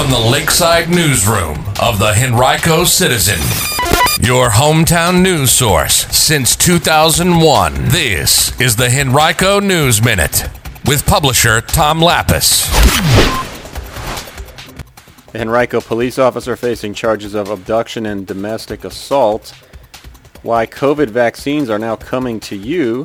from the Lakeside Newsroom of the Henrico Citizen, your hometown news source since 2001. This is the Henrico News Minute with publisher Tom Lappas. The Henrico police officer facing charges of abduction and domestic assault. Why COVID vaccines are now coming to you.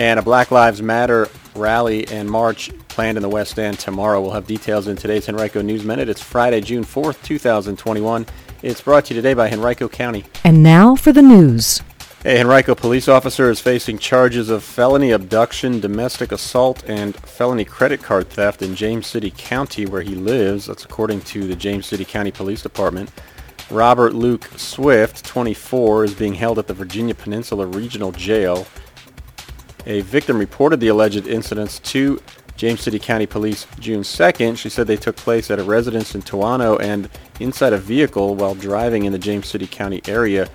And a Black Lives Matter rally and march planned in the West End tomorrow. We'll have details in today's Henrico News Minute. It's Friday, June 4th, 2021. It's brought to you today by Henrico County. And now for the news. A Henrico police officer is facing charges of felony abduction, domestic assault, and felony credit card theft in James City County, where he lives. That's according to the James City County Police Department. Robert Luke Swift, 24, is being held at the Virginia Peninsula Regional Jail. A victim reported the alleged incidents to James City County Police June 2nd. She said they took place at a residence in Toano and inside a vehicle while driving in the James City County area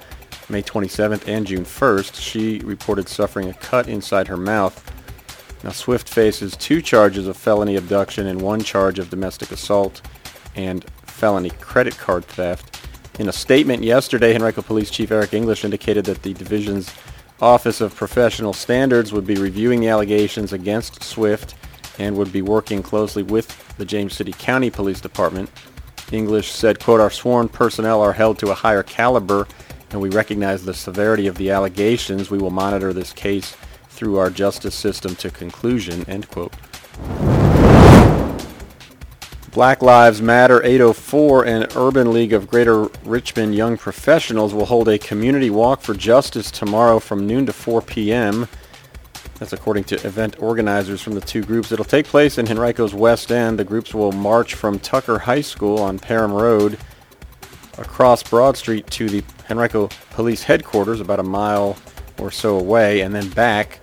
May 27th and June 1st. She reported suffering a cut inside her mouth. Now Swift faces two charges of felony abduction and one charge of domestic assault and felony credit card theft. In a statement yesterday, Henrico Police Chief Eric English indicated that the division's Office of Professional Standards would be reviewing the allegations against Swift and would be working closely with the James City County Police Department. English said, quote, our sworn personnel are held to a higher caliber and we recognize the severity of the allegations. We will monitor this case through our justice system to conclusion, end quote. Black Lives Matter 804 and Urban League of Greater Richmond Young Professionals will hold a community walk for justice tomorrow from noon to 4 p.m. That's according to event organizers from the two groups. It'll take place in Henrico's West End. The groups will march from Tucker High School on Parham Road across Broad Street to the Henrico Police Headquarters, about a mile or so away, and then back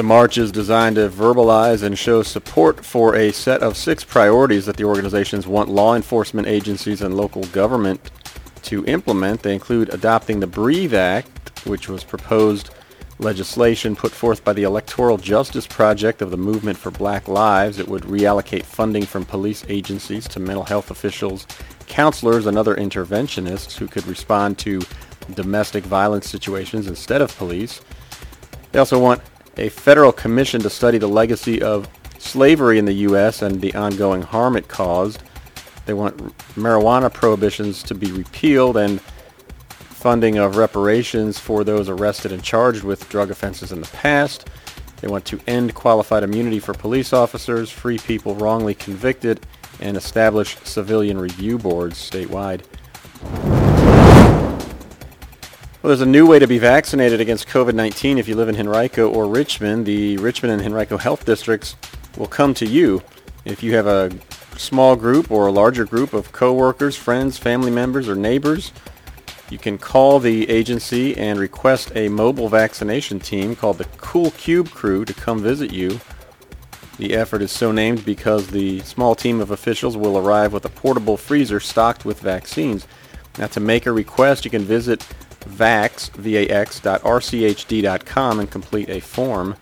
the march is designed to verbalize and show support for a set of six priorities that the organizations want law enforcement agencies and local government to implement. They include adopting the Breathe Act, which was proposed legislation put forth by the Electoral Justice Project of the Movement for Black Lives. It would reallocate funding from police agencies to mental health officials, counselors, and other interventionists who could respond to domestic violence situations instead of police. They also want a federal commission to study the legacy of slavery in the U.S. and the ongoing harm it caused. They want marijuana prohibitions to be repealed and funding of reparations for those arrested and charged with drug offenses in the past. They want to end qualified immunity for police officers, free people wrongly convicted, and establish civilian review boards statewide. Well, there's a new way to be vaccinated against COVID-19 if you live in Henrico or Richmond. The Richmond and Henrico health districts will come to you if you have a small group or a larger group of coworkers, friends, family members, or neighbors. You can call the agency and request a mobile vaccination team called the Cool Cube Crew to come visit you. The effort is so named because the small team of officials will arrive with a portable freezer stocked with vaccines. Now to make a request, you can visit vax, vax.rchd.com and complete a form.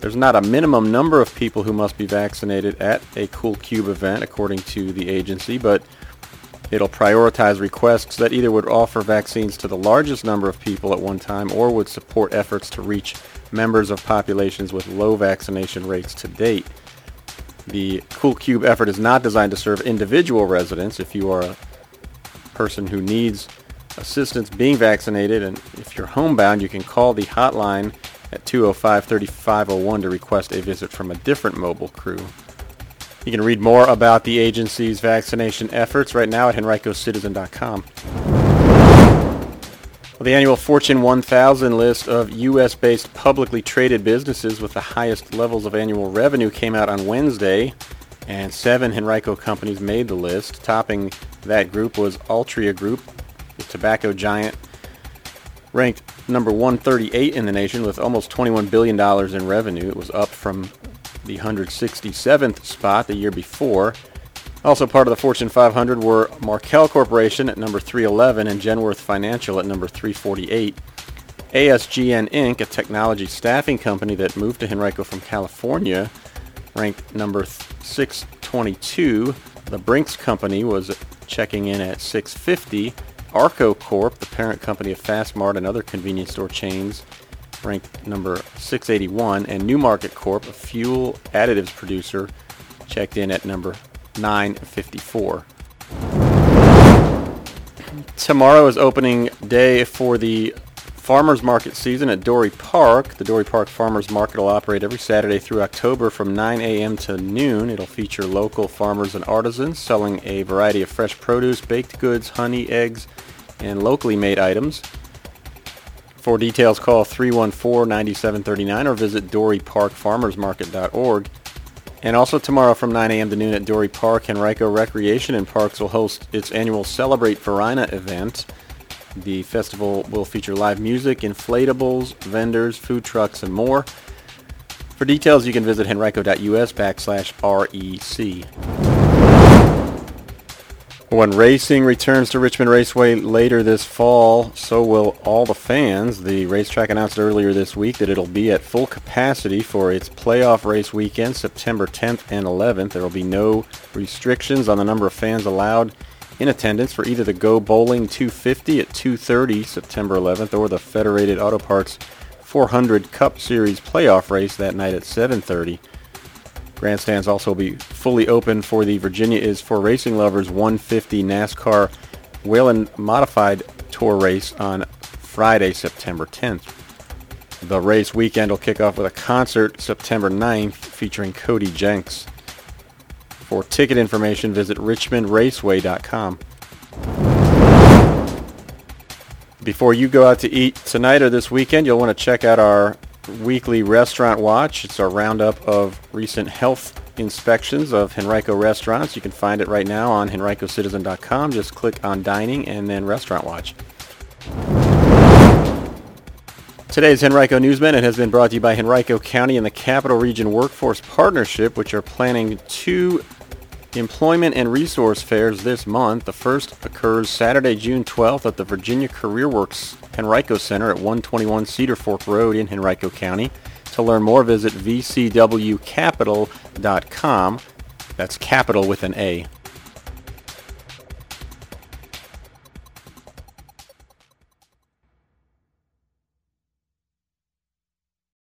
There's not a minimum number of people who must be vaccinated at a Cool Cube event, according to the agency, but it'll prioritize requests that either would offer vaccines to the largest number of people at one time or would support efforts to reach members of populations with low vaccination rates to date. The Cool Cube effort is not designed to serve individual residents. If you are a person who needs assistance being vaccinated. And if you're homebound, you can call the hotline at 205-3501 to request a visit from a different mobile crew. You can read more about the agency's vaccination efforts right now at henricocitizen.com. Well, the annual Fortune 1000 list of U.S.-based publicly traded businesses with the highest levels of annual revenue came out on Wednesday, and seven Henrico companies made the list. Topping that group was Altria Group, the tobacco giant, ranked number 138 in the nation with almost $21 billion in revenue. It was up from the 167th spot the year before. Also part of the Fortune 500 were Markel Corporation at number 311 and Genworth Financial at number 348. ASGN Inc., a technology staffing company that moved to Henrico from California, ranked number 622. The The Brinks Company was checking in at 650. ARKO Corp, the parent company of Fas Mart and other convenience store chains, ranked number 681. And Newmarket Corp, a fuel additives producer, checked in at number 954. Tomorrow is opening day for the farmers market season at Dorey Park. The Dorey Park Farmers Market will operate every Saturday through October from 9 a.m. to noon. It'll feature local farmers and artisans selling a variety of fresh produce, baked goods, honey, eggs, and locally made items. For details, call 314-9739 or visit DoreyParkFarmersMarket.org. And also tomorrow from 9 a.m. to noon at Dorey Park, Henrico Recreation and Parks will host its annual Celebrate Varina event. The festival will feature live music, inflatables, vendors, food trucks, and more. For details, you can visit henrico.us backslash REC. When racing returns to Richmond Raceway later this fall, so will all the fans. The racetrack announced earlier this week that it'll be at full capacity for its playoff race weekend, September 10th and 11th. There will be no restrictions on the number of fans allowed in attendance for either the Go Bowling 250 at 2.30 September 11th or the Federated Auto Parts 400 Cup Series playoff race that night at 7.30. Grandstands also will be fully open for the Virginia is for Racing Lovers 150 NASCAR Whelen Modified Tour race on Friday, September 10th. The race weekend will kick off with a concert September 9th featuring Cody Jinks. For ticket information, visit richmondraceway.com. Before you go out to eat tonight or this weekend, you'll want to check out our weekly restaurant watch. It's our roundup of recent health inspections of Henrico restaurants. You can find it right now on henricocitizen.com. Just click on dining and then restaurant watch. Today's Henrico Newsminute has been brought to you by Henrico County and the Capital Region Workforce Partnership, which are planning two employment and resource fairs this month. The first occurs Saturday, June 12th at the Virginia Career Works Henrico Center at 121 Cedar Fork Road in Henrico County. To learn more, visit vcwcapital.com. That's capital with an A.